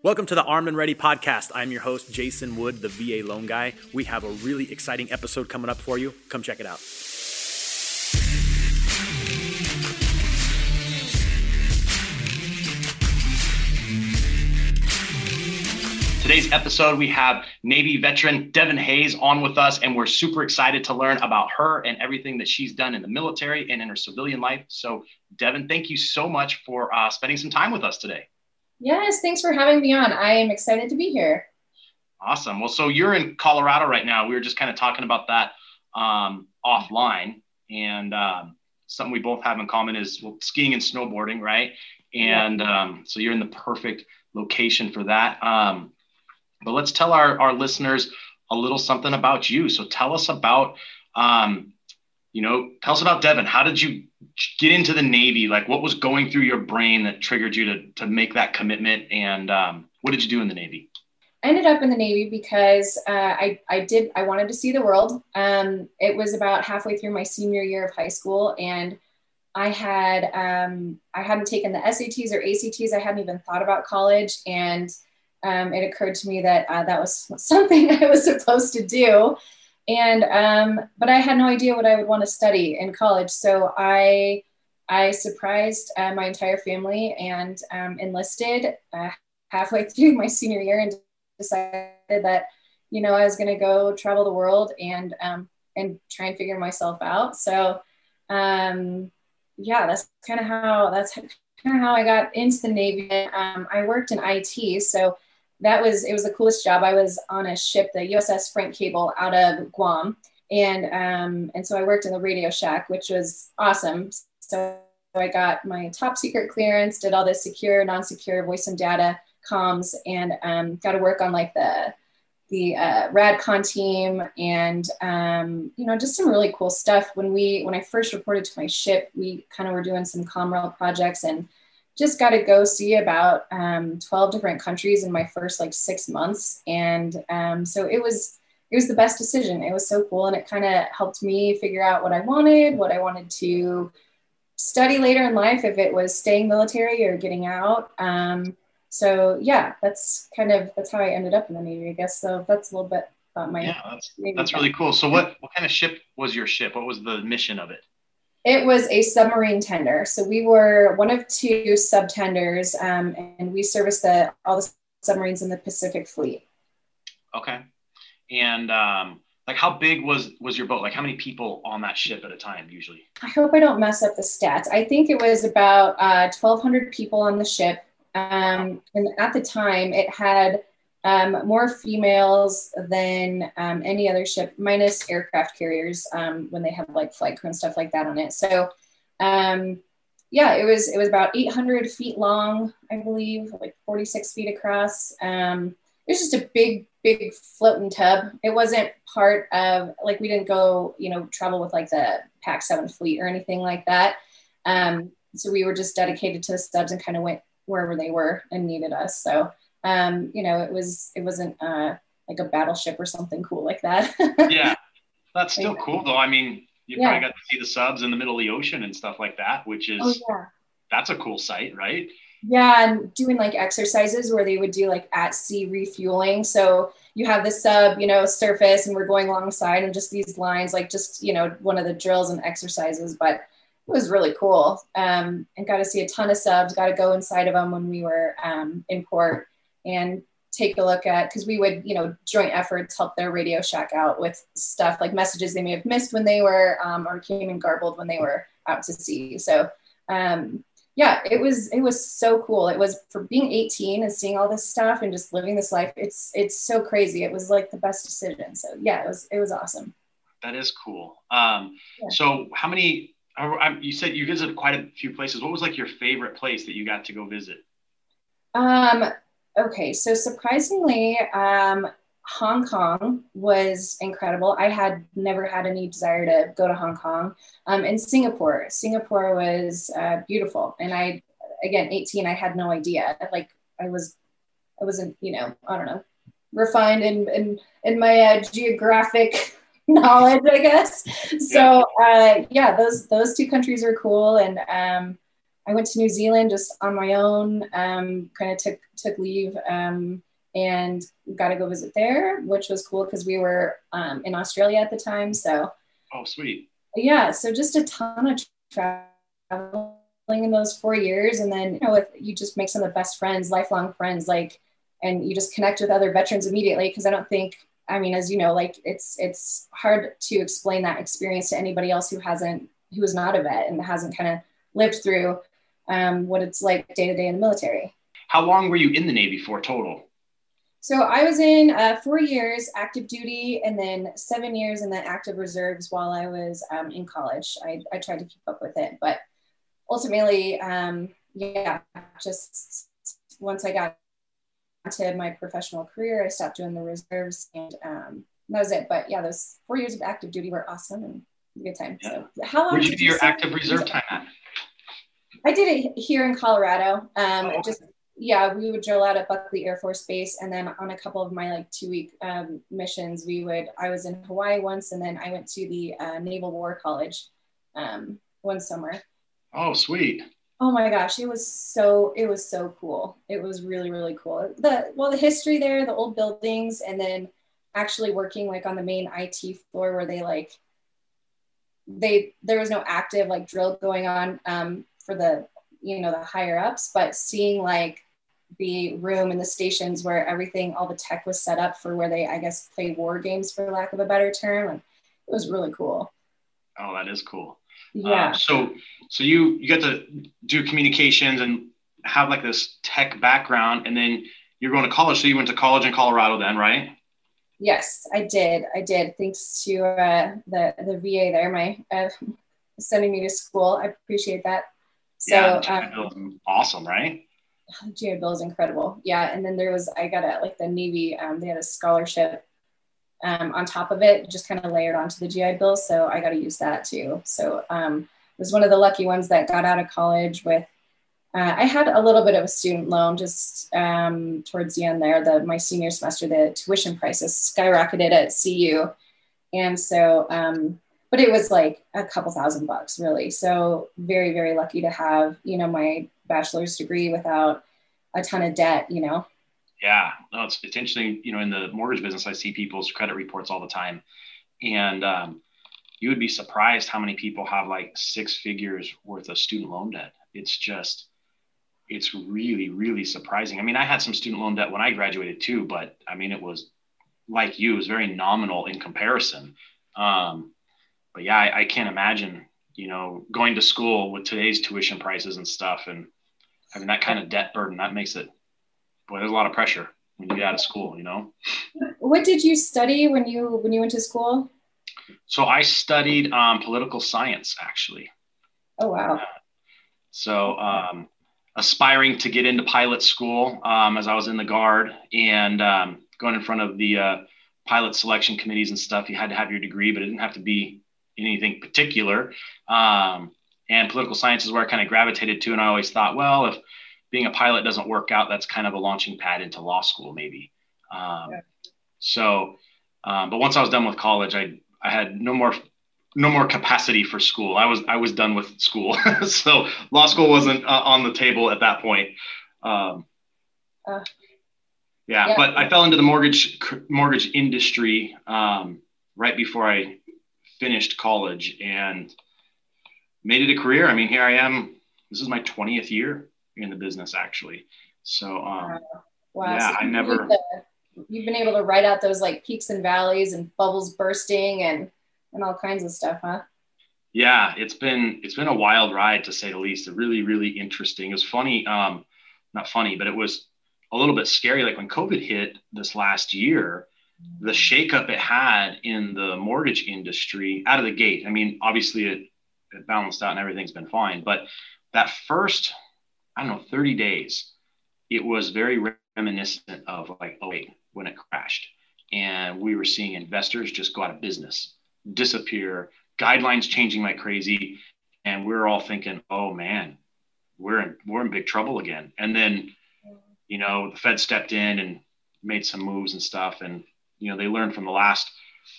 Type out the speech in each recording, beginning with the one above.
Welcome to the Armed and Ready podcast. I'm your host, Jason Wood, the VA loan guy. We have a really exciting episode coming up for you. Come check it out. Today's episode, we have Navy veteran Devin Hayes on with us, and we're super excited to learn about her and everything that she's done in the military and in her civilian life. So, Devin, thank you so much for uh, spending some time with us today. Yes, thanks for having me on. I am excited to be here. Awesome. Well, so you're in Colorado right now. We were just kind of talking about that um, offline, and um, something we both have in common is well, skiing and snowboarding, right? And um, so you're in the perfect location for that. Um, but let's tell our, our listeners a little something about you. So tell us about, um, you know, tell us about Devin. How did you get into the Navy? Like, what was going through your brain that triggered you to, to make that commitment? And um, what did you do in the Navy? I ended up in the Navy because uh, I, I did, I wanted to see the world. Um, it was about halfway through my senior year of high school. And I had, um, I hadn't taken the SATs or ACTs. I hadn't even thought about college. And um, it occurred to me that uh, that was something I was supposed to do. And, um, but I had no idea what I would want to study in college. So I, I surprised uh, my entire family and um, enlisted uh, halfway through my senior year and decided that, you know, I was going to go travel the world and, um, and try and figure myself out. So, um, yeah, that's kind of how, that's kind of how I got into the Navy. Um, I worked in IT. So that was it was the coolest job. I was on a ship, the USS Frank Cable, out of Guam, and um, and so I worked in the Radio Shack, which was awesome. So I got my top secret clearance, did all this secure, non-secure voice and data comms, and um, got to work on like the the uh, radcon team and um, you know just some really cool stuff when we when i first reported to my ship we kind of were doing some comrel projects and just got to go see about um, 12 different countries in my first like six months. And um, so it was it was the best decision. It was so cool. And it kind of helped me figure out what i wanted what i wanted to study later in life if it was staying military or getting out. Um, so yeah that's kind of that's how i ended up in the navy i guess. So that's a little bit about my yeah that's, that's really cool. So what what kind of ship was your ship? What was the mission of it it was a submarine tender. So we were one of two subtenders, um, and we serviced the all the submarines in the Pacific Fleet. Okay, and um, like how big was was your boat? Like how many people on that ship at a time usually? I hope I don't mess up the stats. I think it was about uh, 1,200 people on the ship, um, and at the time it had um, more females than um, any other ship, minus aircraft carriers um, when they have like flight crew and stuff like that on it. So, um, yeah, it was it was about 800 feet long, I believe, like 46 feet across. Um, it was just a big, big floating tub. It wasn't part of like we didn't go, you know, travel with like the Pac Seven fleet or anything like that. Um, so we were just dedicated to the subs and kind of went wherever they were and needed us. So um, you know, it was it wasn't uh, like a battleship or something cool like that. yeah, that's still cool though. I mean, you yeah. probably got to see the subs in the middle of the ocean and stuff like that, which is oh, yeah. that's a cool sight, right? Yeah, and doing like exercises where they would do like at sea refueling. So you have the sub, you know, surface, and we're going alongside, and just these lines, like just you know, one of the drills and exercises, but it was really cool um, and got to see a ton of subs got to go inside of them when we were um, in port and take a look at because we would you know joint efforts help their radio shack out with stuff like messages they may have missed when they were um, or came in garbled when they were out to sea. So um, yeah it was it was so cool. It was for being 18 and seeing all this stuff and just living this life it's it's so crazy. It was like the best decision. So yeah it was it was awesome. That is cool. Um, yeah. so how many you said you visited quite a few places. What was like your favorite place that you got to go visit? Um Okay, so surprisingly, um, Hong Kong was incredible. I had never had any desire to go to Hong Kong. Um, and Singapore, Singapore was uh, beautiful. And I, again, 18, I had no idea. Like I was, I wasn't, you know, I don't know, refined in in, in my uh, geographic knowledge, I guess. So uh, yeah, those those two countries are cool. And um, I went to New Zealand just on my own, um, kind of took took leave um, and got to go visit there, which was cool because we were um, in Australia at the time. So, oh, sweet. Yeah, so just a ton of traveling in those four years, and then you know, with you just make some of the best friends, lifelong friends, like, and you just connect with other veterans immediately. Because I don't think, I mean, as you know, like it's it's hard to explain that experience to anybody else who hasn't who is not a vet and hasn't kind of lived through um, what it's like day to day in the military. How long were you in the Navy for total? So I was in uh, four years active duty and then seven years in the active reserves while I was um, in college. I, I tried to keep up with it, but ultimately, um, yeah, just once I got to my professional career, I stopped doing the reserves and um, that was it. But yeah, those four years of active duty were awesome and a good time. Yeah. So how long Where'd you do your active reserve time at? I did it here in Colorado. Um, oh. Just yeah, we would drill out at Buckley Air Force Base, and then on a couple of my like two week um, missions, we would. I was in Hawaii once, and then I went to the uh, Naval War College um, one summer. Oh, sweet! Oh my gosh, it was so it was so cool. It was really really cool. The well, the history there, the old buildings, and then actually working like on the main IT floor where they like they there was no active like drill going on um, for the you know the higher ups, but seeing like the room and the stations where everything, all the tech was set up for where they, I guess, play war games for lack of a better term. And it was really cool. Oh, that is cool. Yeah. Um, so, so you you get to do communications and have like this tech background, and then you're going to college. So you went to college in Colorado, then, right? Yes, I did. I did. Thanks to uh, the the VA there, my uh, sending me to school. I appreciate that. So, yeah, um, awesome, right? GI Bill is incredible. Yeah. And then there was, I got a, like the Navy, um, they had a scholarship um, on top of it, just kind of layered onto the GI Bill. So I got to use that too. So um, was one of the lucky ones that got out of college with, uh, I had a little bit of a student loan just um, towards the end there. The my senior semester, the tuition prices skyrocketed at CU, and so um, but it was like a couple thousand bucks really. So very very lucky to have you know my bachelor's degree without a ton of debt, you know? Yeah, no, it's, it's interesting. You know, in the mortgage business, I see people's credit reports all the time. And um, you would be surprised how many people have like six figures worth of student loan debt. It's just, it's really, really surprising. I mean, I had some student loan debt when I graduated too, but I mean, it was like you, it was very nominal in comparison. Um, but yeah, I, I can't imagine, you know, going to school with today's tuition prices and stuff and having that kind of debt burden that makes it boy there's a lot of pressure when you get out of school you know? What did you study when you when you went to school? So i studied um, political science actually. Oh wow. Uh, so um, aspiring to get into pilot school um, as i was in the guard and um, going in front of the uh, pilot selection committees and stuff you had to have your degree but it didn't have to be anything particular um, and political science is where I kind of gravitated to. And I always thought, well, if being a pilot doesn't work out, that's kind of a launching pad into law school, maybe. Um, yeah. So, um, but once I was done with college, I I had no more no more capacity for school. I was I was done with school, so law school wasn't uh, on the table at that point. Um, uh, yeah, yeah, but I fell into the mortgage mortgage industry um, right before I finished college, and made it a career. I mean, here I am. This is my 20th year in the business, actually. So, um, wow. yeah, so I never. You've been able to write out those like peaks and valleys and bubbles bursting and and all kinds of stuff, huh? Yeah, it's been it's been a wild ride to say the least. Really really interesting. It was funny, um, not funny, but it was a little bit scary. Like when COVID hit this last year, the shakeup it had in the mortgage industry out of the gate. I mean, obviously it it balanced out and everything's been fine. But that first, I don't know, 30 days, it was very reminiscent of like 08 when it crashed. And we were seeing investors just go out of business, disappear, guidelines changing like crazy. And we are all thinking, oh man, we're in, we're in big trouble again. And then, you know, the Fed stepped in and made some moves and stuff. And, you know, they learned from the last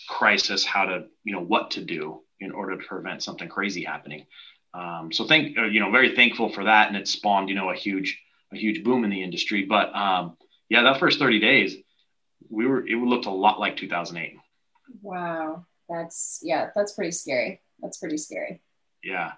crisis how to, you know, what to do in order to prevent something crazy happening. Um, so thank uh, you know very thankful for that, and it spawned you know a huge a huge boom in the industry. But um, yeah, that first 30 days, we were it looked a lot like 2008. Wow, that's yeah, that's pretty scary. That's pretty scary. Yeah.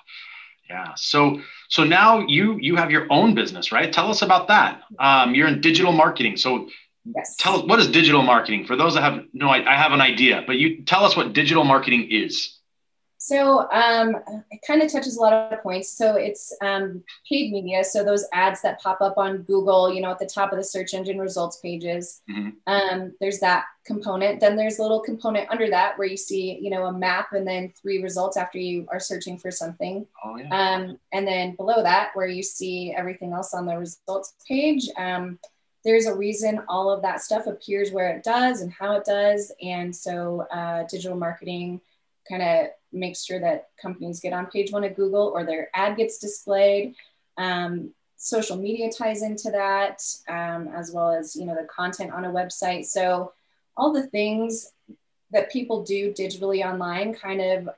Yeah. So so now you you have your own business, right? Tell us about that. Um, you're in digital marketing. So yes. tell us what is digital marketing for those that have no I, I have an idea, but you tell us what digital marketing is. So um, it kind of touches a lot of points. So it's um, paid media. So those ads that pop up on Google, you know, at the top of the search engine results pages. Mm-hmm. Um, there's that component. Then there's a little component under that where you see, you know, a map and then three results after you are searching for something. Oh, yeah. Um, and then below that, where you see everything else on the results page. There's a reason all of that stuff appears where it does and how it does. And so uh, digital marketing kind of makes sure that companies get on page one of Google or their ad gets displayed. Um, social media ties into that, um, as well as you know the content on a website. So all the things that people do digitally online kind of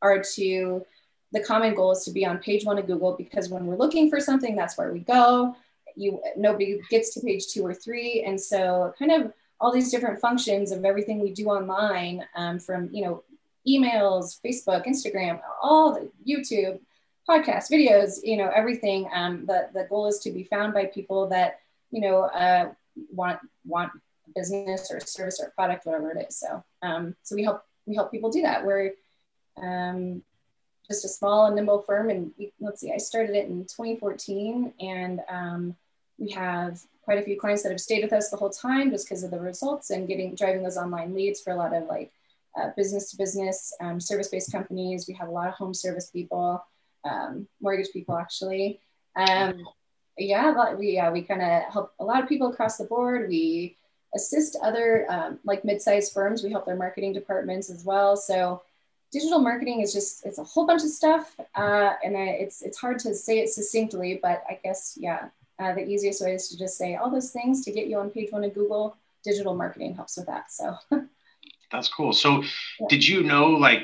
are to the common goal is to be on page one of Google because when we're looking for something, that's where we go. You nobody gets to page two or three, and so kind of all these different functions of everything we do online, um, from you know emails, Facebook, Instagram, all the YouTube, podcasts, videos, you know, everything. Um, the, the goal is to be found by people that, you know, uh, want, want business or service or product, whatever it is. So, um, so we help, we help people do that. We're um, just a small and nimble firm. And we, let's see, I started it in 2014 and um, we have quite a few clients that have stayed with us the whole time just because of the results and getting, driving those online leads for a lot of like uh, business to business, um, service based companies. We have a lot of home service people, um, mortgage people actually. Um, yeah, we yeah we kind of help a lot of people across the board. We assist other um, like mid-sized firms. We help their marketing departments as well. So digital marketing is just it's a whole bunch of stuff, uh, and I, it's it's hard to say it succinctly, but I guess yeah, uh, the easiest way is to just say all those things to get you on page one of Google. Digital marketing helps with that. So. That's cool. So, yeah. did you know like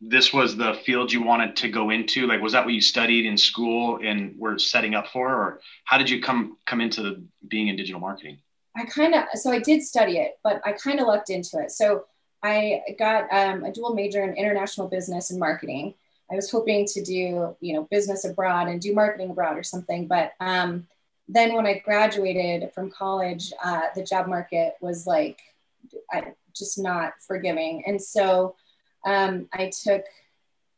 this was the field you wanted to go into? Like, was that what you studied in school and were setting up for, or how did you come come into the, being in digital marketing? I kind of so I did study it, but I kind of lucked into it. So I got um, a dual major in international business and marketing. I was hoping to do you know business abroad and do marketing abroad or something, but um, then when I graduated from college, uh, the job market was like I, just not forgiving. And so um, I took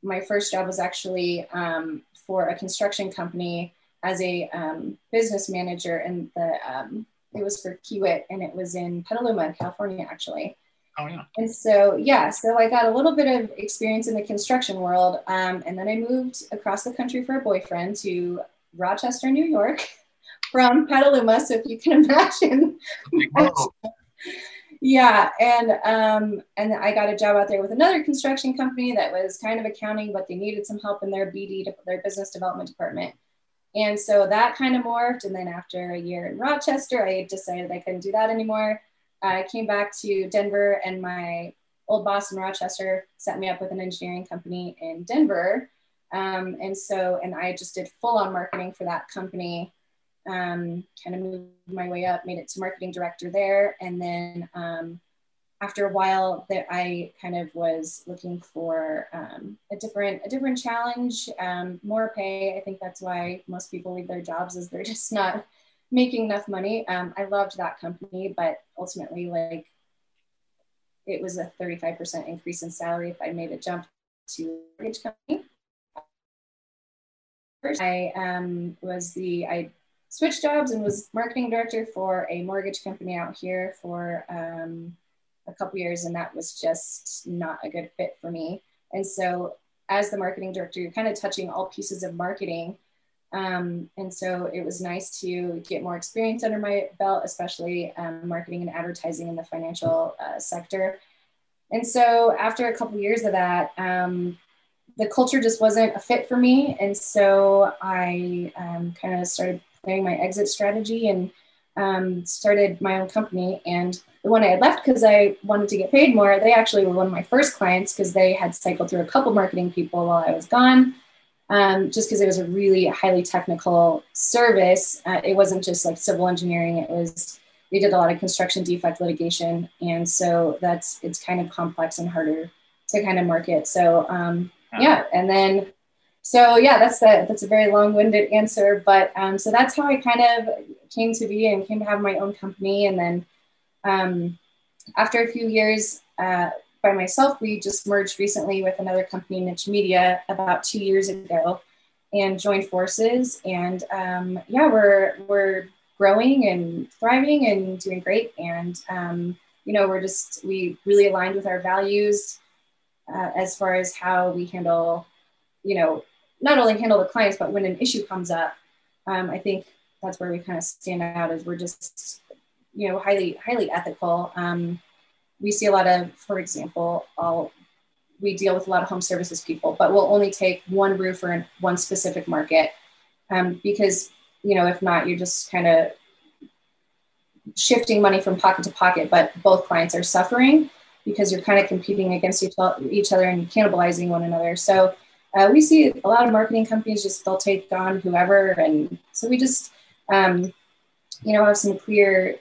my first job was actually um, for a construction company as a um, business manager, and the um, it was for Kiewit, and it was in Petaluma, California, actually. Oh yeah. And so yeah, so I got a little bit of experience in the construction world, um, and then I moved across the country for a boyfriend to Rochester, New York, from Petaluma. So if you can imagine. Yeah and um, and i got a job out there with another construction company that was kind of accounting but they needed some help in their bd their business development department. And so that kind of morphed and then after a year in rochester i decided i couldn't do that anymore. I came back to denver and my old boss in rochester set me up with an engineering company in denver. Um, and so and i just did full on marketing for that company um, kind of moved my way up, made it to marketing director there. And then um, after a while that I kind of was looking for um, a different, a different challenge, um, more pay. I think that's why most people leave their jobs is they're just not making enough money. Um, I loved that company, but ultimately like it was a 35% increase in salary if I made a jump to a mortgage company. I um, was the, I switched jobs and was marketing director for a mortgage company out here for um, a couple years, and that was just not a good fit for me. And so, as the marketing director, you're kind of touching all pieces of marketing. Um, and so it was nice to get more experience under my belt, especially um, marketing and advertising in the financial uh, sector. And so after a couple years of that, um, the culture just wasn't a fit for me. And so I um, kind of started planning my exit strategy and um, started my own company. And the one I had left because I wanted to get paid more, they actually were one of my first clients because they had cycled through a couple marketing people while I was gone. um, just because it was a really highly technical service. Uh, it wasn't just like civil engineering; it was they did a lot of construction defect litigation, and so that's it's kind of complex and harder to kind of market. So um, yeah, and then so yeah, that's the that's a very long-winded answer, but um, so that's how I kind of came to be and came to have my own company, and then um, after a few years. Uh, by myself. We just merged recently with another company, Niche Media, about two years ago, and joined forces. And um, yeah, we're we're growing and thriving and doing great. And um, you know, we're just we really aligned with our values uh, as far as how we handle, you know, not only handle the clients, but when an issue comes up, um, I think that's where we kind of stand out. Is we're just you know highly highly ethical. Um, we see a lot of, for example, I'll, we deal with a lot of home services people, but we'll only take one roofer in one specific market um, because, you know, if not, you're just kind of shifting money from pocket to pocket, but both clients are suffering because you're kind of competing against each other and cannibalizing one another. So uh, we see a lot of marketing companies just they'll take on whoever, and so we just um, you know have some clear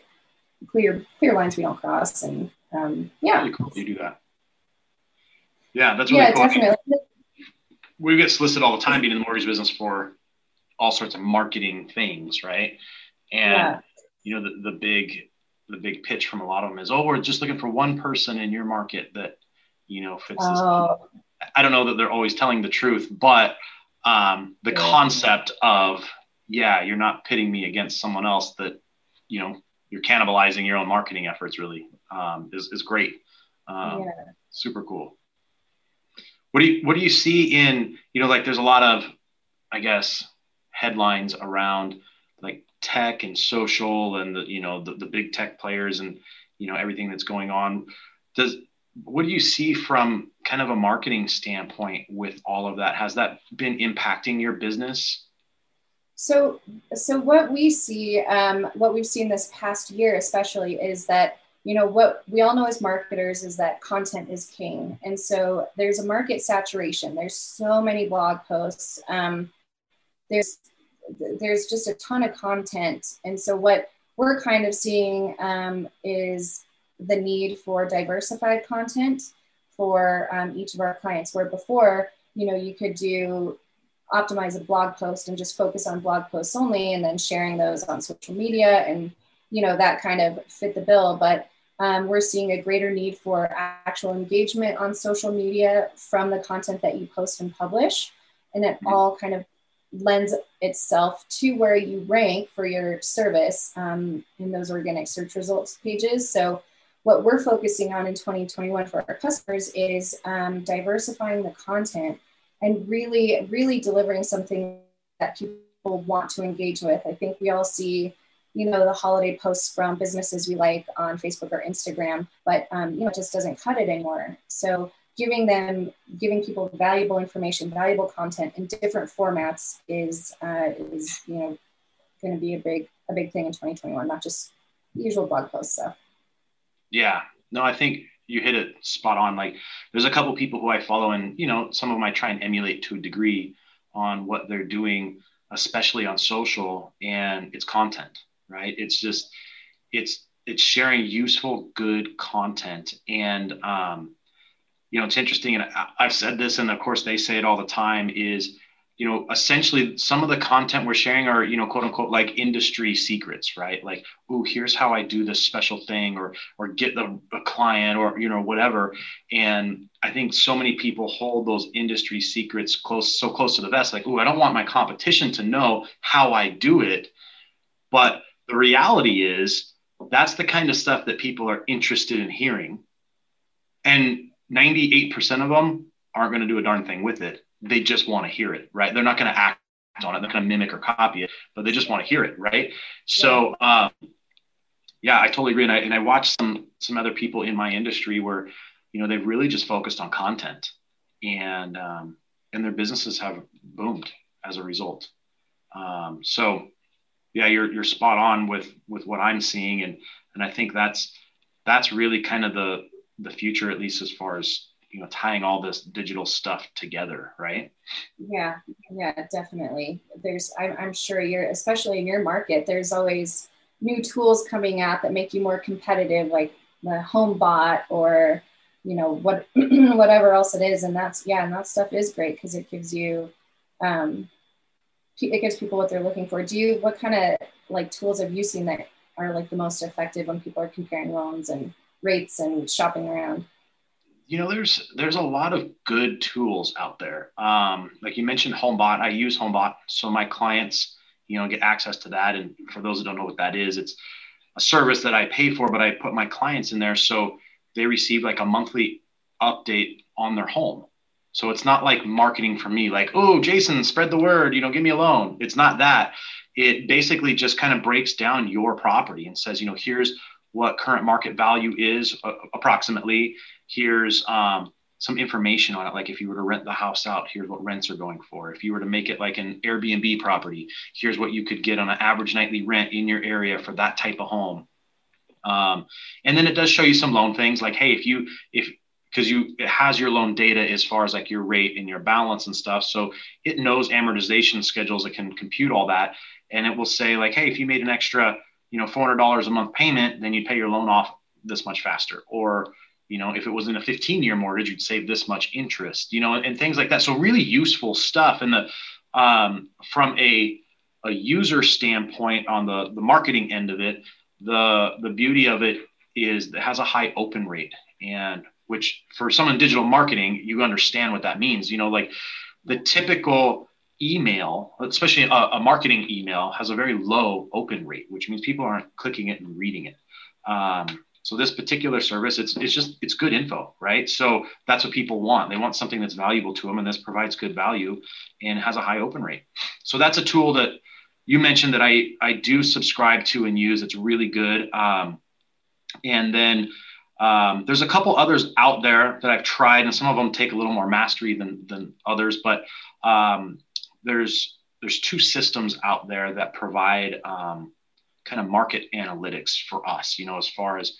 clear clear lines we don't cross, and um, yeah. Really cool you do that. Yeah, that's really yeah, cool. definitely. we get solicited all the time being in the mortgage business for all sorts of marketing things, right? And yeah. you know, the, the big the big pitch from a lot of them is, oh, we're just looking for one person in your market that, you know, fits oh. this. I don't know that they're always telling the truth, but um, the concept of, yeah, you're not pitting me against someone else that, you know, you're cannibalizing your own marketing efforts really um, is, is great. Um, yeah. Super cool. What do you what do you see in you know like there's a lot of I guess headlines around like tech and social and the you know the, the big tech players and you know everything that's going on. Does what do you see from kind of a marketing standpoint with all of that? Has that been impacting your business? So, so what we see, um, what we've seen this past year, especially, is that you know what we all know as marketers is that content is king. And so there's a market saturation. There's so many blog posts. Um, there's there's just a ton of content. And so what we're kind of seeing um, is the need for diversified content for um, each of our clients where before you know you could do optimize a blog post and just focus on blog posts only and then sharing those on social media and you know that kind of fit the bill but um, we're seeing a greater need for actual engagement on social media from the content that you post and publish. And it mm-hmm. all kind of lends itself to where you rank for your service um, in those organic search results pages. So, what we're focusing on in 2021 for our customers is um, diversifying the content and really, really delivering something that people want to engage with. I think we all see you know the holiday posts from businesses we like on facebook or instagram but um, you know it just doesn't cut it anymore so giving them giving people valuable information valuable content in different formats is uh, is you know going to be a big a big thing in 2021 not just usual blog posts so yeah no i think you hit it spot on like there's a couple people who i follow and you know some of them i try and emulate to a degree on what they're doing especially on social and it's content right? It's just it's it's sharing useful, good content, and um, you know it's interesting. And I, I've said this, and of course they say it all the time. Is you know essentially some of the content we're sharing are you know quote unquote like industry secrets right like oh here's how i do this special thing or or get the a client or you know whatever and i think so many people hold those industry secrets close so close to the vest like oh i don't want my competition to know how i do it but the reality is that's the kind of stuff that people are interested in hearing. And 98% of them aren't going to do a darn thing with it. They just want to hear it, right? They're not going to act on it. They're going to mimic or copy it, but they just want to hear it, right? So, um, yeah, I totally agree. And I, and I watched some some other people in my industry where, you know, they've really just focused on content, and um, and their businesses have boomed as a result. Um, so yeah, you're you're spot on with with what I'm seeing, and and I think that's that's really kind of the the future, at least as far as you know tying all this digital stuff together right? Yeah yeah definitely. There's i'm, I'm sure you're especially in your market there's always new tools coming out that make you more competitive like the homebot or you know what whatever else it is. And that's yeah and that stuff is great because it gives you um it gives people what they're looking for. Do you what kind of like tools have you seen that are like the most effective when people are comparing loans and rates and shopping around you know there's there's a lot of good tools out there. Um, like you mentioned homebot. I use homebot so my clients you know get access to that. And for those that don't know what that is it's a service that i pay for but i put my clients in there. So they receive like a monthly update on their home. So it's not like marketing for me like oh jason spread the word you know give me a loan. It's not that. It basically just kind of breaks down your property and says you know here's what current market value is uh, approximately here's um, some information on it. Like if you were to rent the house out, here's what rents are going for. If you were to make it like an Airbnb property, here's what you could get on an average nightly rent in your area for that type of home. Um, and then it does show you some loan things like, hey, if you if because you it has your loan data as far as like your rate and your balance and stuff, so it knows amortization schedules. It can compute all that, and it will say like, hey, if you made an extra, you know, four hundred dollars a month payment, then you'd pay your loan off this much faster, or you know if it was in a 15 year mortgage you'd save this much interest you know and, and things like that. So really useful stuff. And the um, from a a user standpoint on the the marketing end of it the the beauty of it is it has a high open rate. And which for someone in digital marketing you understand what that means. You know like the typical email especially a, a marketing email has a very low open rate which means people aren't clicking it and reading it. Um, so this particular service, it's it's just it's good info, right? So that's what people want. They want something that's valuable to them, and this provides good value and has a high open rate. So that's a tool that you mentioned that I I do subscribe to and use. It's really good. Um, and then um, there's a couple others out there that I've tried, and some of them take a little more mastery than than others. But um, there's there's two systems out there that provide um, kind of market analytics for us. You know, as far as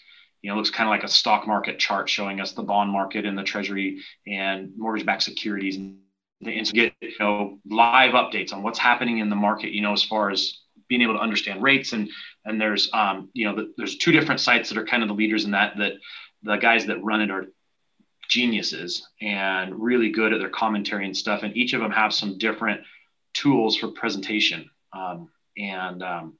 you know, looks kind of like a stock market chart showing us the bond market and the treasury and mortgage-backed securities. And, and get you know live updates on what's happening in the market. You know, as far as being able to understand rates. And and there's um, you know the, there's two different sites that are kind of the leaders in that that the guys that run it are geniuses and really good at their commentary and stuff. And each of them have some different tools for presentation. Um, and um,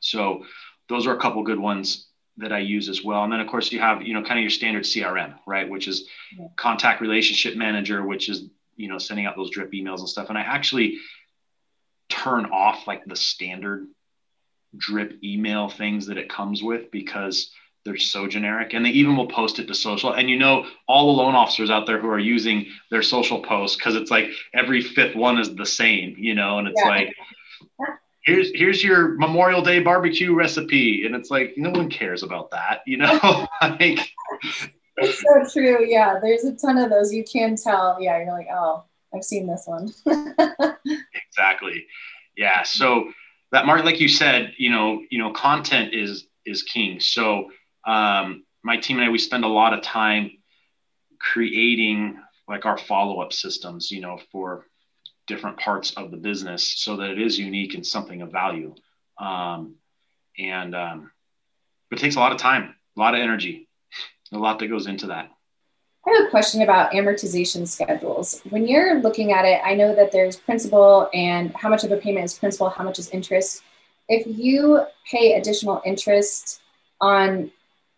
so those are a couple good ones that I use as well. And then of course you have, you know, kind of your standard CRM, right? Which is yeah. contact relationship manager, which is, you know, sending out those drip emails and stuff. And I actually turn off like the standard drip email things that it comes with because they're so generic and they even will post it to social and you know all the loan officers out there who are using their social posts because it's like every fifth one is the same you know and it's yeah. like here's here's your Memorial Day barbecue recipe, and it's like no one cares about that, you know. like it's so true. Yeah, there's a ton of those. You can tell. Yeah, you're like, oh, I've seen this one. exactly. Yeah. So that mark, like you said, you know, you know, content is is king. So um, my team and I, we spend a lot of time creating like our follow up systems, you know, for different parts of the business so that it is unique and something of value. Um, and um, it takes a lot of time, a lot of energy, a lot that goes into that. I have a question about amortization schedules. When you're looking at it, I know that there's principal and how much of a payment is principal, how much is interest. If you pay additional interest on,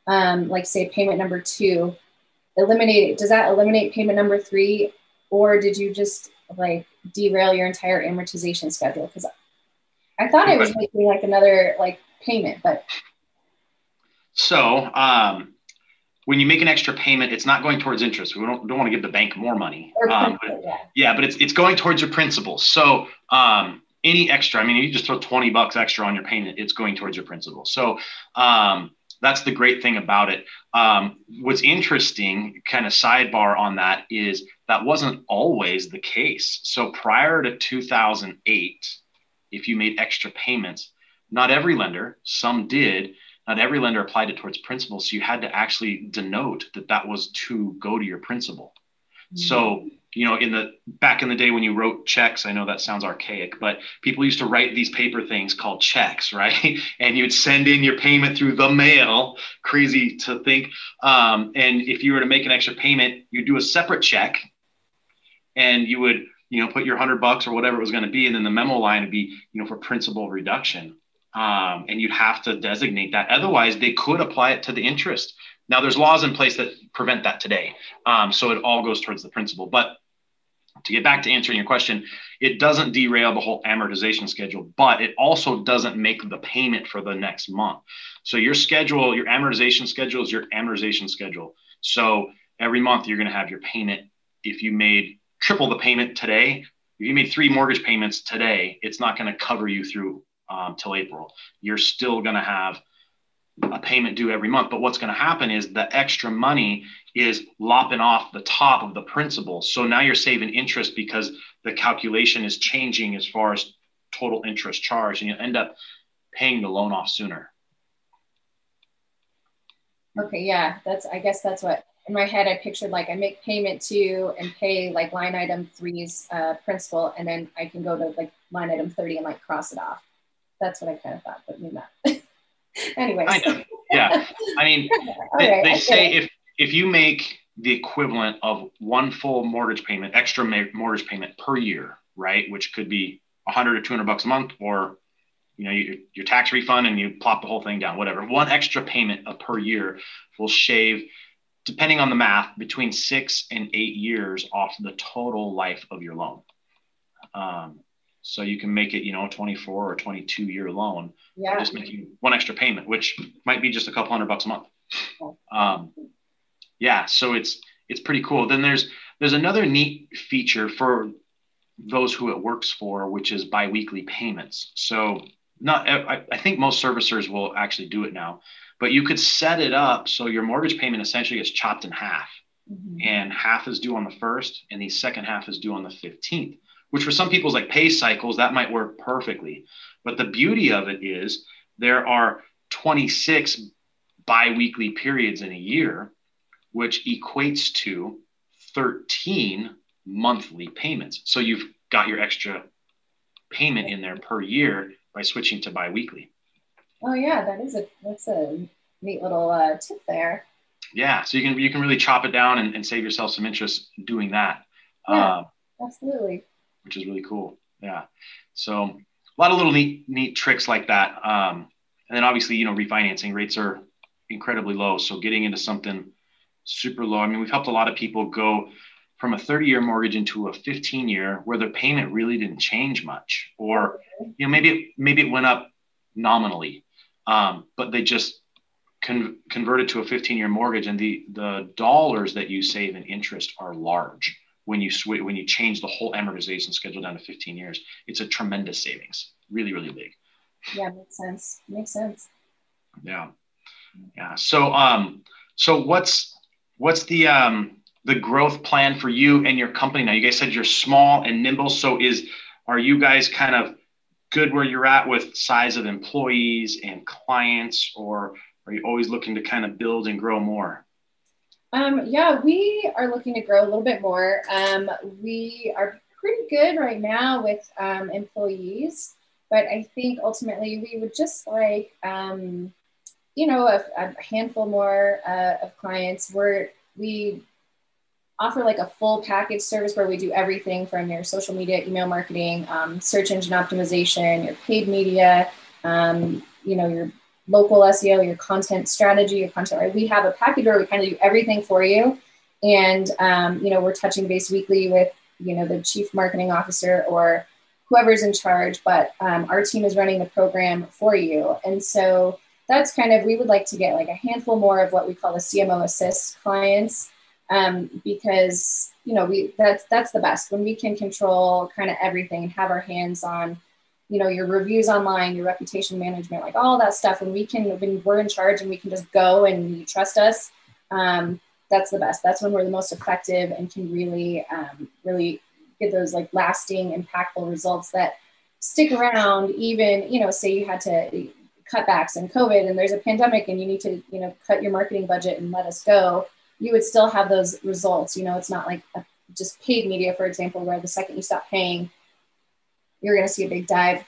um, like say, payment number two, eliminate does that eliminate payment number three, or did you just like derail your entire amortization schedule because I thought I was making like another like payment, but so um, when you make an extra payment, it's not going towards interest. We don't, don't want to give the bank more money. Um, but, yeah. yeah. but it's it's going towards your principal. So um, any extra, I mean, you just throw 20 bucks extra on your payment, it's going towards your principal. So that's the great thing about it. Um, what's interesting, kind of sidebar on that, is that wasn't always the case. So prior to 2008, if you made extra payments, not every lender, some did, not every lender applied it towards principal. So you had to actually denote that that was to go to your principal. Mm-hmm. So, you know, in the back in the day when you wrote checks, I know that sounds archaic, but people used to write these paper things called checks, right? and you'd send in your payment through the mail. Crazy to think. Um, and if you were to make an extra payment, you'd do a separate check and you would, you know, put your hundred bucks or whatever it was going to be. And then the memo line would be, you know, for principal reduction. Um, and you'd have to designate that. Otherwise, they could apply it to the interest. Now, there's laws in place that prevent that today. Um, so it all goes towards the principal. But to get back to answering your question, it doesn't derail the whole amortization schedule, but it also doesn't make the payment for the next month. So your schedule, your amortization schedule is your amortization schedule. So every month you're going to have your payment. If you made triple the payment today, if you made three mortgage payments today, it's not going to cover you through um, till April. You're still going to have a payment due every month. But what's going to happen is the extra money is lopping off the top of the principal. So now you're saving interest because the calculation is changing as far as total interest charge, and you end up paying the loan off sooner. Okay, yeah, that's I guess that's what in my head I pictured like I make payment two and pay like line item three's uh, principal, and then I can go to like line item 30 and like cross it off. That's what I kind of thought, but maybe not. Anyways. I know. Yeah. I mean, they, right, they say if if you make the equivalent of one full mortgage payment, extra mortgage payment per year, right, which could be 100 or 200 bucks a month, or you know your, your tax refund and you plop the whole thing down, whatever. One extra payment per year will shave, depending on the math, between six and eight years off the total life of your loan. Um, so you can make it, you know, a 24 or 22 year loan yeah. just making one extra payment, which might be just a couple hundred bucks a month. Um, yeah, so it's it's pretty cool. Then there's there's another neat feature for those who it works for, which is biweekly payments. So not I, I think most servicers will actually do it now, but you could set it up so your mortgage payment essentially is chopped in half. Mm-hmm. And half is due on the first, and the second half is due on the 15th which for some people's like pay cycles, that might work perfectly. But the beauty of it is there are 26 biweekly periods in a year, which equates to 13 monthly payments. So you've got your extra payment in there per year by switching to biweekly. Oh yeah, that is a that's a neat little uh, tip there. Yeah, so you can you can really chop it down and, and save yourself some interest doing that. Yeah, uh, absolutely which is really cool. Yeah. So a lot of little neat, neat tricks like that. Um, and then obviously, you know, refinancing rates are incredibly low. So getting into something super low. I mean, we've helped a lot of people go from a 30 year mortgage into a 15 year where their payment really didn't change much, or, you know, maybe, it, maybe it went up nominally, um, but they just con- converted to a 15 year mortgage and the, the dollars that you save in interest are large when you switch when you change the whole amortization schedule down to 15 years. It's a tremendous savings. Really really big. Yeah makes sense. Makes sense. Yeah. Yeah. So um so what's what's the um the growth plan for you and your company now you guys said you're small and nimble so is are you guys kind of good where you're at with size of employees and clients or are you always looking to kind of build and grow more um, yeah, we are looking to grow a little bit more. Um, we are pretty good right now with um, employees, but I think ultimately we would just like, um, you know, a, a handful more uh, of clients. Where we offer like a full package service where we do everything from your social media, email marketing, um, search engine optimization, your paid media, um, you know, your local SEO, your content strategy, your content, right? We have a package where we kind of do everything for you. And, um, you know, we're touching base weekly with, you know, the chief marketing officer or whoever's in charge, but um, our team is running the program for you. And so that's kind of, we would like to get like a handful more of what we call the CMO assist clients um, because, you know, we, that's, that's the best. When we can control kind of everything and have our hands on you know your reviews online your reputation management like all that stuff and we can when we're in charge and we can just go and you trust us um, that's the best. That's when we're the most effective and can really um, really get those like lasting impactful results that stick around even you know say you had to cutbacks and COVID and there's a pandemic and you need to, you know, cut your marketing budget and let us go, you would still have those results. You know, it's not like a, just paid media, for example, where the second you stop paying, you're going to see a big dive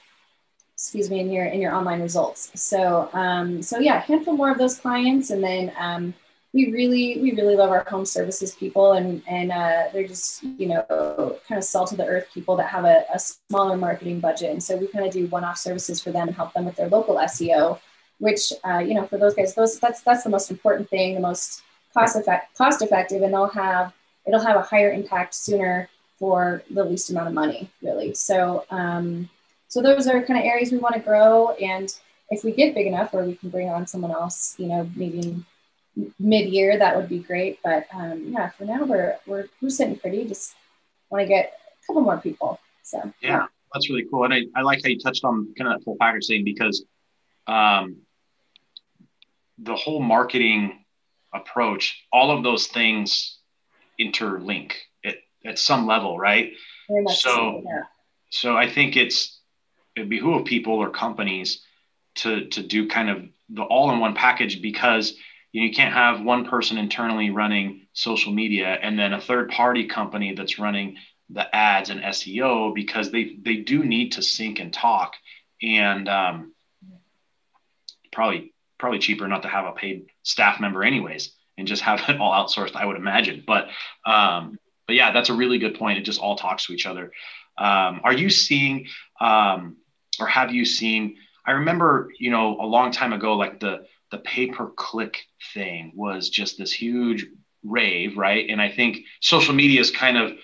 excuse me in your in your online results so um, so yeah handful more of those clients and then um, we really we really love our home services people and and uh, they're just you know kind of salt of the earth people that have a, a smaller marketing budget. And so we kind of do one-off services for them and help them with their local seo which uh, you know for those guys those that's that's the most important thing the most cost effect cost effective and they'll have it'll have a higher impact sooner for the least amount of money really. So um, so those are kind of areas we want to grow. And if we get big enough where we can bring on someone else you know maybe mid-year, that would be great. But um, yeah, for now we're we're we're sitting pretty. Just want to get a couple more people. So yeah, yeah. that's really cool. And I, I like how you touched on kind of that full package thing because um, the whole marketing approach, all of those things interlink at, at some level, right? so, so, yeah. so I think it's it behoove people or companies to to do kind of the all-in-one package because you, can't have one person internally running social media and then a third party company that's running the ads and SEO because they they do need to sync and talk and um, probably probably cheaper not to have a paid staff member anyways and just have it all outsourced I would imagine. But um, but yeah that's a really good point. It just all talks to each other. Um, are you seeing um, or have you seen I remember you know a long time ago like the the pay per click thing was just this huge rave, right? And I think social media has kind of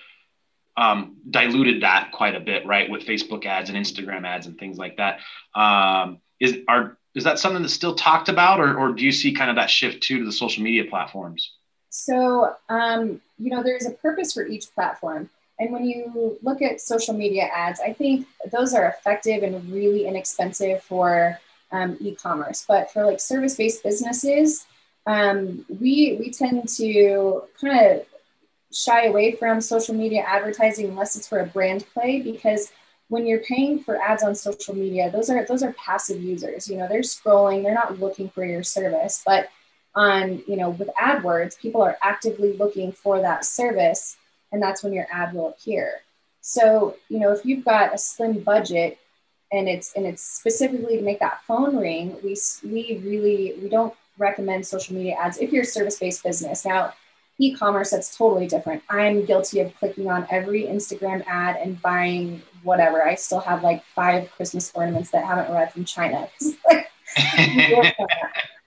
um, diluted that quite a bit, right, with Facebook ads and Instagram ads and things like that. Um, is are is that something that's still talked about, or or do you see kind of that shift too to the social media platforms? So um, you know, there's a purpose for each platform. And when you look at social media ads, I think those are effective and really inexpensive for um, e-commerce. But for like service-based businesses, um, we we tend to kind of shy away from social media advertising unless it's for a brand play because when you're paying for ads on social media, those are those are passive users. You know, they're scrolling, they're not looking for your service. But on, you know, with AdWords, people are actively looking for that service, and that's when your ad will appear. So, you know, if you've got a slim budget, and it's and it's specifically to make that phone ring we we really we don't recommend social media ads if you're a service-based business. Now e-commerce that's totally different. I'm guilty of clicking on every instagram ad and buying whatever. I still have like five christmas ornaments that haven't arrived from china.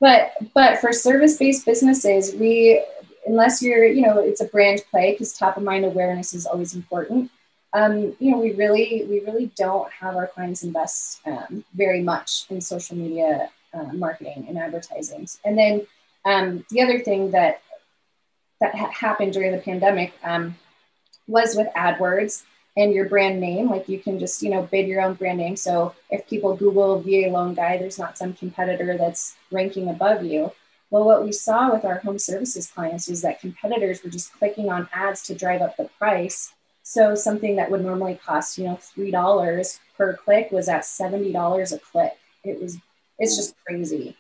But but for service-based businesses we unless you're you know it's a brand play because top of mind awareness is always important um, you know, we really, we really don't have our clients invest um, very much in social media uh, marketing and advertising. And then um, the other thing that that ha- happened during the pandemic um, was with AdWords and your brand name. Like you can just, you know, bid your own brand name. So if people Google VA loan guy, there's not some competitor that's ranking above you. Well, what we saw with our home services clients was that competitors were just clicking on ads to drive up the price so something that would normally cost, you know, three dollars per click was at seventy dollars a click. It was it's just crazy.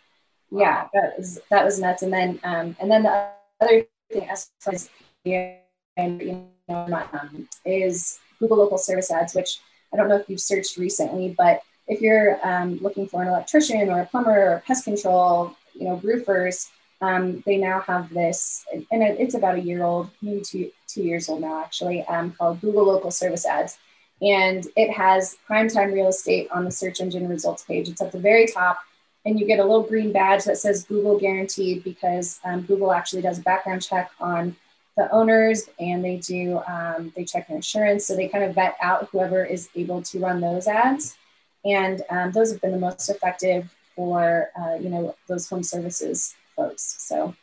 Yeah, that was that was nuts. And then um, and then the other thing as far as you know um, is Google local service ads, which I don't know if you've searched recently, but if you're um, looking for an electrician or a plumber or pest control, you know, roofers, um, they now have this, and it's about a year old, maybe two, two years old now, actually, um, called Google Local Service Ads. And it has primetime real estate on the search engine results page. It's at the very top, and you get a little green badge that says Google guaranteed because um, Google actually does a background check on the owners and they do um, they check their insurance so they kind of vet out whoever is able to run those ads and um, those have been the most effective for uh, you know those home services folks. So,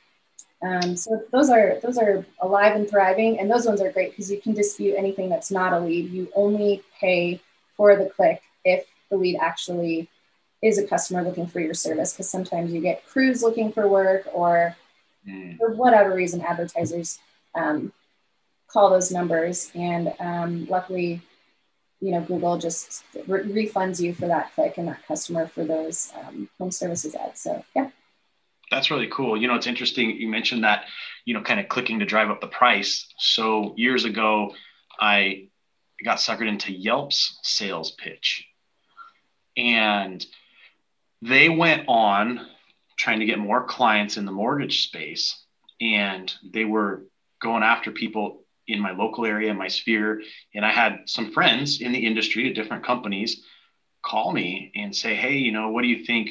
um, so those are those are alive and thriving, and those ones are great because you can dispute anything that's not a lead. You only pay for the click if the lead actually is a customer looking for your service. Because sometimes you get crews looking for work, or mm. for whatever reason, advertisers um, call those numbers. And um, luckily, you know, Google just re- refunds you for that click and that customer for those um, home services ads. So yeah. That's really cool. You know, it's interesting. You mentioned that, you know, kind of clicking to drive up the price. So years ago, I got suckered into Yelp's sales pitch. And they went on trying to get more clients in the mortgage space. And they were going after people in my local area, my sphere. And I had some friends in the industry at different companies call me and say, Hey, you know, what do you think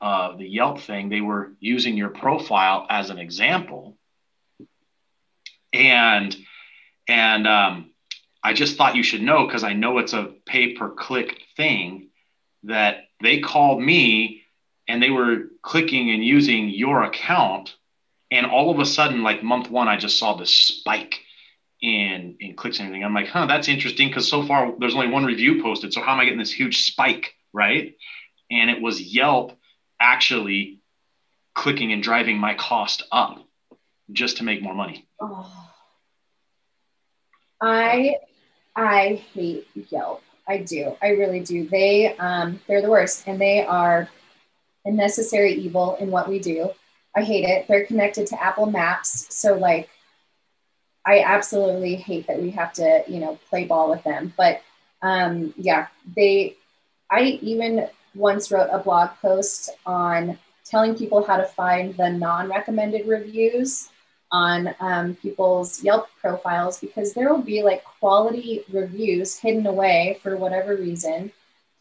of the Yelp thing? They were using your profile as an example. And, and, um, I just thought you should know because I know it's a pay per click thing that they called me and they were clicking and using your account. And all of a sudden, like month one, I just saw this spike in in clicks and everything. I'm like, huh, that's interesting because so far there's only one review posted. So how am I getting this huge spike, right? And it was Yelp actually clicking and driving my cost up just to make more money. Oh. I I hate Yelp. I do. I really do. They um, they're the worst, and they are a necessary evil in what we do. I hate it. They're connected to Apple Maps, so like, I absolutely hate that we have to you know play ball with them. But um, yeah, they. I even once wrote a blog post on telling people how to find the non-recommended reviews on um, people's Yelp profiles because there will be like quality reviews hidden away for whatever reason.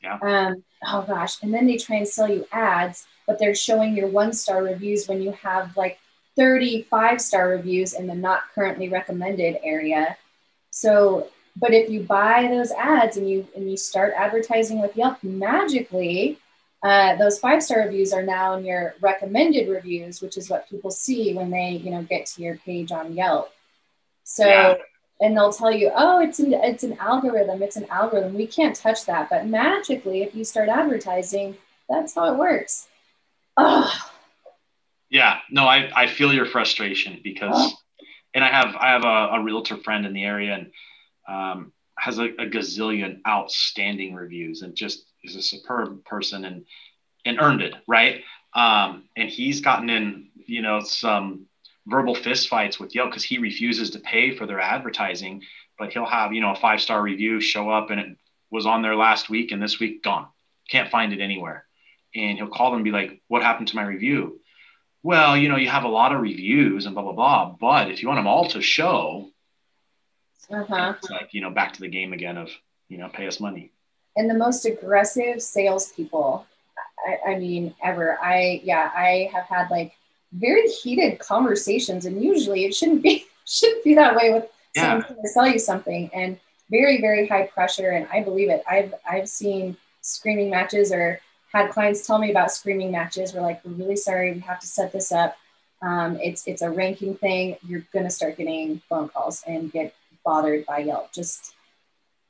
Yeah. Um, oh gosh. And then they try and sell you ads, but they're showing your one star reviews when you have like 35 star reviews in the not currently recommended area. So, but if you buy those ads and you and you start advertising with Yelp, magically uh, those five star reviews are now in your recommended reviews, which is what people see when they, you know, get to your page on Yelp. So, yeah. and they'll tell you, oh, it's an it's an algorithm. It's an algorithm. We can't touch that. But magically, if you start advertising, that's how it works. Oh. Yeah. No, I I feel your frustration because, oh. and I have I have a, a realtor friend in the area and um, has a, a gazillion outstanding reviews and just is a superb person and and earned it, right? Um, and he's gotten in, you know, some verbal fistfights with Yelp because he refuses to pay for their advertising, but he'll have, you know, a five star review show up and it was on there last week and this week gone. Can't find it anywhere. And he'll call them and be like, What happened to my review? Well, you know, you have a lot of reviews and blah blah blah, but if you want them all to show, uh-huh. it's like, you know, back to the game again of, you know, pay us money and the most aggressive salespeople. I, I mean, ever. I yeah, I have had like very heated conversations, and usually it shouldn't be shouldn't be that way with yeah. someone to sell you something. And very very high pressure, and I believe it. I've I've seen screaming matches or had clients tell me about screaming matches. We're like, we're really sorry, we have to set this up. Um, it's it's a ranking thing. You're gonna start getting phone calls and get bothered by Yelp. Just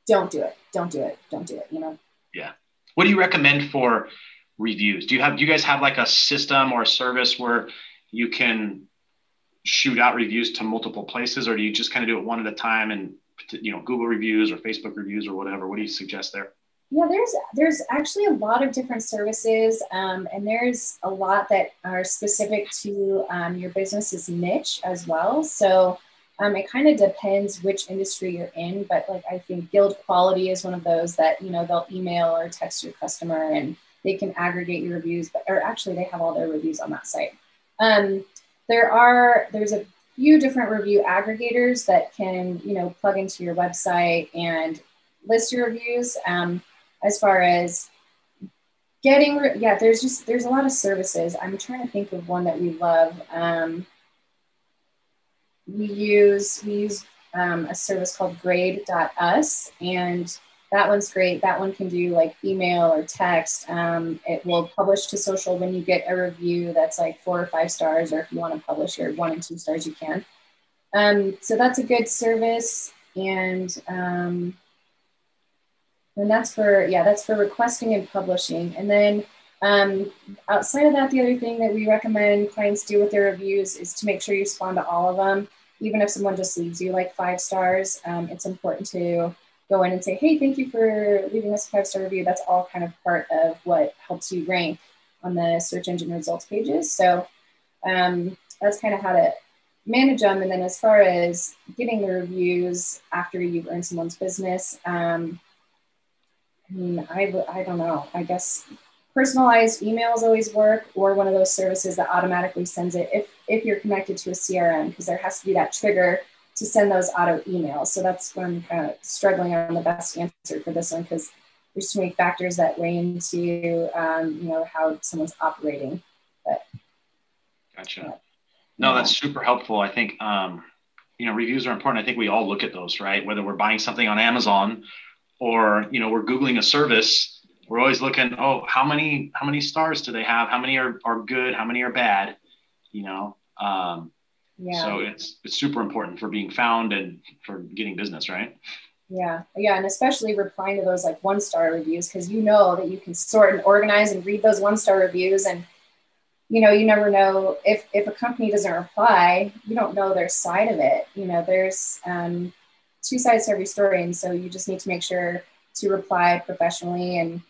don't do it. Don't do it. Don't do it. You know? Yeah. What do you recommend for reviews? Do you have, do you guys have like a system or a service where you can shoot out reviews to multiple places or do you just kind of do it one at a time and, you know, Google reviews or Facebook reviews or whatever? What do you suggest there? Yeah, there's there's actually a lot of different services, um, and there's a lot that are specific to um, your business's niche as well. So um, it kind of depends which industry you're in, but like I think Guild Quality is one of those that you know they'll email or text your customer and they can aggregate your reviews. But or actually, they have all their reviews on that site. Um, there are there's a few different review aggregators that can you know plug into your website and list your reviews. Um, as far as getting yeah, there's just there's a lot of services. I'm trying to think of one that we love. Um, we use we use um, a service called grade.us and that one's great. That one can do like email or text. Um, it will publish to social when you get a review that's like four or five stars or if you want to publish your one and two stars you can. Um, so that's a good service and um, and that's for yeah that's for requesting and publishing. And then um, outside of that the other thing that we recommend clients do with their reviews is to make sure you respond to all of them even if someone just leaves you like five stars, um, it's important to go in and say, hey, thank you for leaving us a five star review. That's all kind of part of what helps you rank on the search engine results pages. So um, that's kind of how to manage them. And then as far as getting the reviews after you've earned someone's business, um, I I don't know. I guess personalized emails always work or one of those services that automatically sends it if, if you're connected to a CRM, because there has to be that trigger to send those auto emails. So that's when I'm kind of struggling on the best answer for this one because there's too many factors that weigh into um, you know how someone's operating. But gotcha. Yeah. No, that's super helpful. I think um, you know reviews are important. I think we all look at those, right? Whether we're buying something on Amazon or you know we're googling a service, we're always looking. Oh, how many how many stars do they have? How many are are good? How many are bad? You know. Um, yeah. So it's it's super important for being found and for getting business, right? Yeah, yeah, and especially replying to those like one star reviews because you know that you can sort and organize and read those one star reviews, and you know you never know if if a company doesn't reply, you don't know their side of it. You know, there's um, two sides to every story, and so you just need to make sure to reply professionally and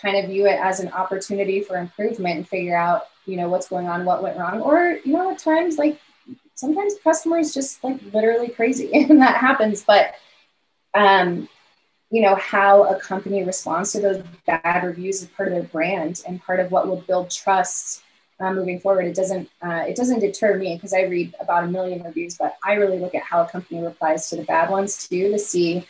kind of view it as an opportunity for improvement and figure out you know what's going on, what went wrong, or you know at times like sometimes customers just like literally crazy and that happens. But um, you know how a company responds to those bad reviews is part of their brand and part of what will build trust uh, moving forward. It doesn't uh, it doesn't deter me because i read about a million reviews but i really look at how a company replies to the bad ones too to see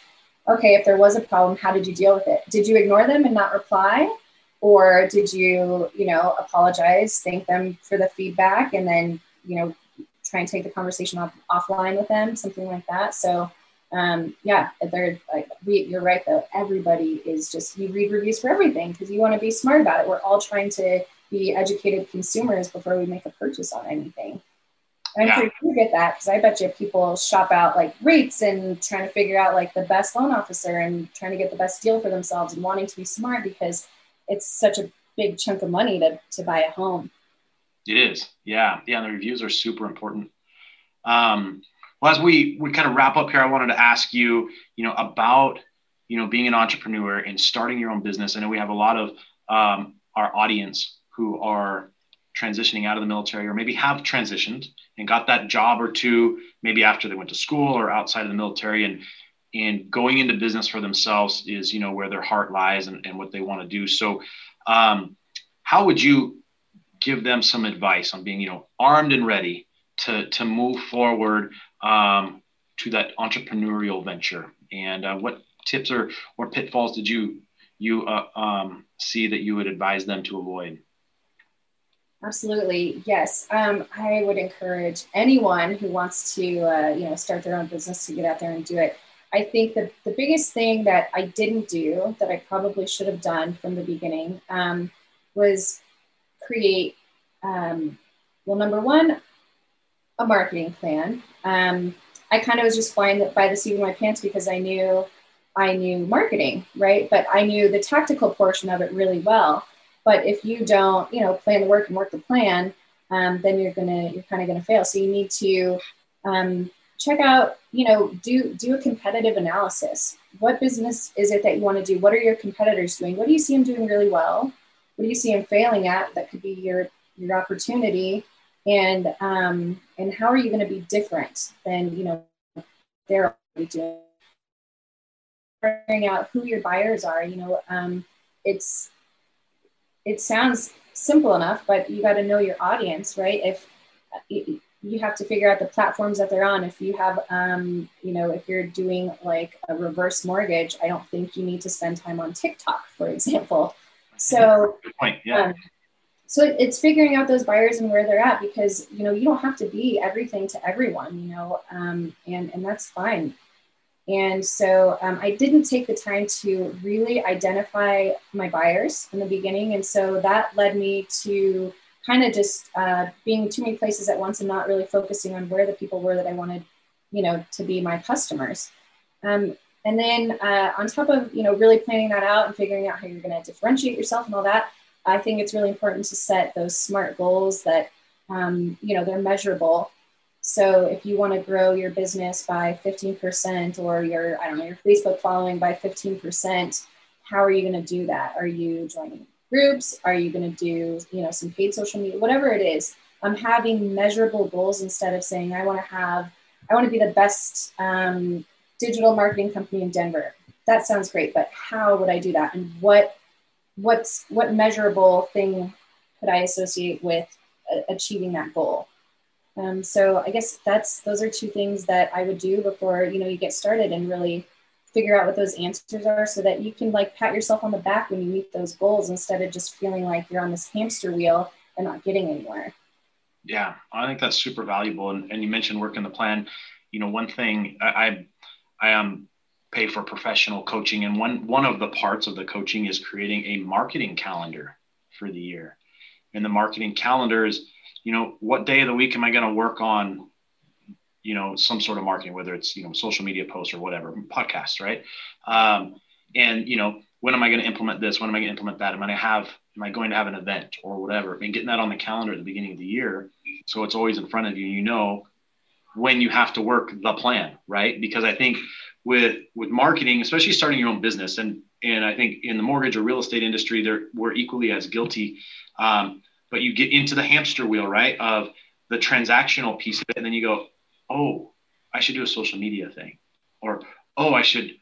okay if there was a problem how did you deal with it did you ignore them and not reply or did you you know apologize thank them for the feedback and then you know try and take the conversation off, offline with them, something like that. So um, yeah, they're like, we, you're right though. Everybody is just, you read reviews for everything because you want to be smart about it. We're all trying to be educated consumers before we make a purchase on anything. And I'm yeah. sure you get that because I bet you people shop out like rates and trying to figure out like the best loan officer and trying to get the best deal for themselves and wanting to be smart because it's such a big chunk of money to, to buy a home. It is. Yeah. Yeah. The reviews are super important. Um, well, as we, we kind of wrap up here, I wanted to ask you, you know, about, you know, being an entrepreneur and starting your own business. I know we have a lot of um, our audience who are transitioning out of the military or maybe have transitioned and got that job or two, maybe after they went to school or outside of the military and, and going into business for themselves is, you know, where their heart lies and, and what they want to do. So, um, how would you give them some advice on being, you know, armed and ready to to move forward um, to that entrepreneurial venture? And uh, what tips or or pitfalls did you you uh, um, see that you would advise them to avoid? Absolutely, yes. Um, I would encourage anyone who wants to, uh, you know, start their own business to get out there and do it. I think the, the biggest thing that I didn't do that I probably should have done from the beginning um, was create, um, well, number one, a marketing plan. Um, I kind of was just flying by the seat of my pants because I knew I knew marketing, right? But I knew the tactical portion of it really well. But if you don't, you know, plan the work and work the plan, um, then you're gonna you're kind of gonna fail. So you need to um, check out, you know, do do a competitive analysis. What business is it that you want to do? What are your competitors doing? What do you see them doing really well? What do you see them failing at? That could be your your opportunity and um, and how are you going to be different than you know they're already doing figuring out who your buyers are you know um, it's it sounds simple enough but you got to know your audience right? If you have to figure out the platforms that they're on. If you have um, you know if you're doing like a reverse mortgage i don't think you need to spend time on tiktok for example. So Good point. yeah. um, so it's figuring out those buyers and where they're at because you know you don't have to be everything to everyone you know um, and and that's fine and so um, i didn't take the time to really identify my buyers in the beginning and so that led me to kind of just uh, being too many places at once and not really focusing on where the people were that i wanted you know to be my customers um, and then uh, on top of you know really planning that out and figuring out how you're going to differentiate yourself and all that I think it's really important to set those smart goals that, um, you know, they're measurable. So if you want to grow your business by 15% or your, I don't know, your Facebook following by 15%, how are you going to do that? Are you joining groups? Are you going to do, you know, some paid social media, whatever it is? I'm having measurable goals instead of saying, I want to have, I want to be the best um, digital marketing company in Denver. That sounds great, but how would I do that? And what, what's, what measurable thing could I associate with uh, achieving that goal? Um, so I guess that's those are two things that I would do before you know you get started and really figure out what those answers are so that you can like pat yourself on the back when you meet those goals instead of just feeling like you're on this hamster wheel and not getting anywhere. Yeah, I think that's super valuable. And, and you mentioned working the plan. You know, one thing I, I, I um, pay for professional coaching, and one one of the parts of the coaching is creating a marketing calendar for the year. And the marketing calendar is you know, what day of the week am I going to work on, you know, some sort of marketing, whether it's, you know, social media posts or whatever, podcasts, right? Um, and, you know, when am I going to implement this? When am I going to implement that? Am I going to have, am I going to have an event or whatever? Mean, getting that on the calendar at the beginning of the year. So it's always in front of you, you know, when you have to work the plan, right? Because I think with, with marketing, especially starting your own business and, and I think in the mortgage or real estate industry, there we're equally as guilty. Um, but you get into the hamster wheel, right? Of the transactional piece of it. And then you go, oh, I should do a social media thing. Or, oh, I should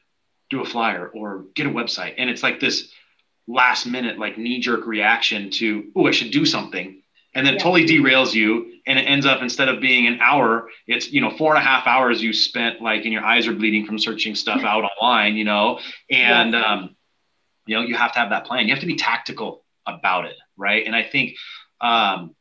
do a flyer or get a website. And it's like this last minute, like knee jerk reaction to, oh, I should do something. And then yeah. it totally derails you. And it ends up instead of being an hour, it's, you know, four and a half hours you spent like, and your eyes are bleeding from searching stuff out online, you know, and, yeah. um, you know, you have to have that plan. You have to be tactical about it right? And I think um,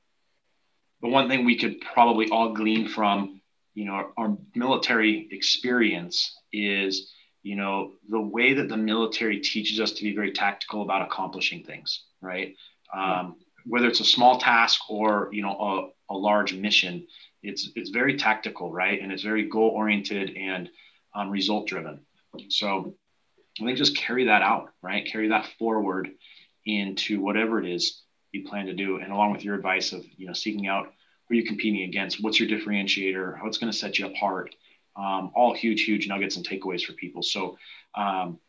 the one thing we could probably all glean from, you know, our, our military experience is, you know, the way that the military teaches us to be very tactical about accomplishing things, right? Um, whether it's a small task or you know a, a large mission, it's it's very tactical, right? And it's very goal oriented and um, result driven. So I think just carry that out, right? Carry that forward into whatever it is you plan to do, and along with your advice of you know seeking out who you're competing against, what's your differentiator, what's going to set you apart, um, all huge, huge nuggets and takeaways for people. So um,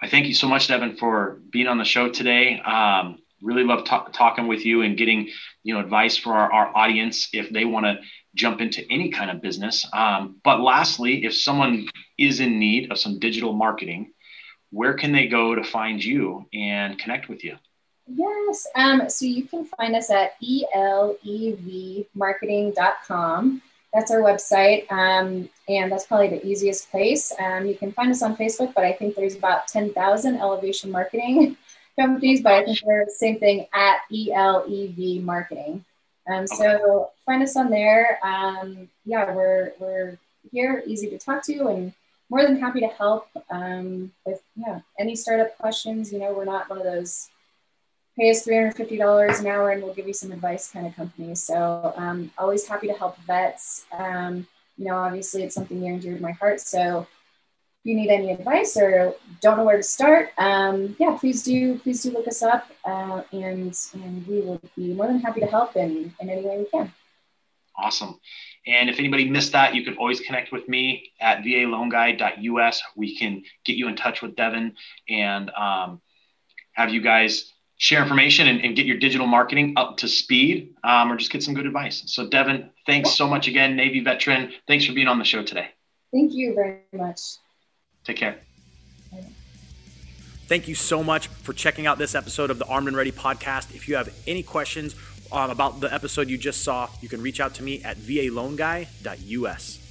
I thank you so much, Devin, for being on the show today. Um, really love talking with you and getting you know advice for our, our audience if they want to jump into any kind of business. Um, but lastly, if someone is in need of some digital marketing, where can they go to find you and connect with you? Yes. Um, so you can find us at elevmarketing.com. That's our website. Um, and that's probably the easiest place. Um, you can find us on Facebook, but I think there's about 10,000 elevation marketing companies, but I think they're the same thing at ELEV marketing. Um, so find us on there. Um, yeah, we're, we're here, easy to talk to, and more than happy to help um, with yeah any startup questions. You know, we're not one of those pay us $350 an hour and we'll give you some advice kind of company. So um, always happy to help vets. Um, you know, obviously it's something near and dear to my heart. So if you need any advice or don't know where to start, um, yeah, please do, please do look us up uh, and, and we will be more than happy to help in, in any way we can. Awesome. And if anybody missed that, you can always connect with me at valoanguy.us. We can get you in touch with Devin and um, have you guys share information and, and, get your digital marketing up to speed um, or just get some good advice. So, Devin, thanks so much again, Navy veteran. Thanks for being on the show today. Thank you very much. Take care. Thank you so much for checking out this episode of the Armed and Ready podcast. If you have any questions um, about the episode you just saw, you can reach out to me at valoanguy.us.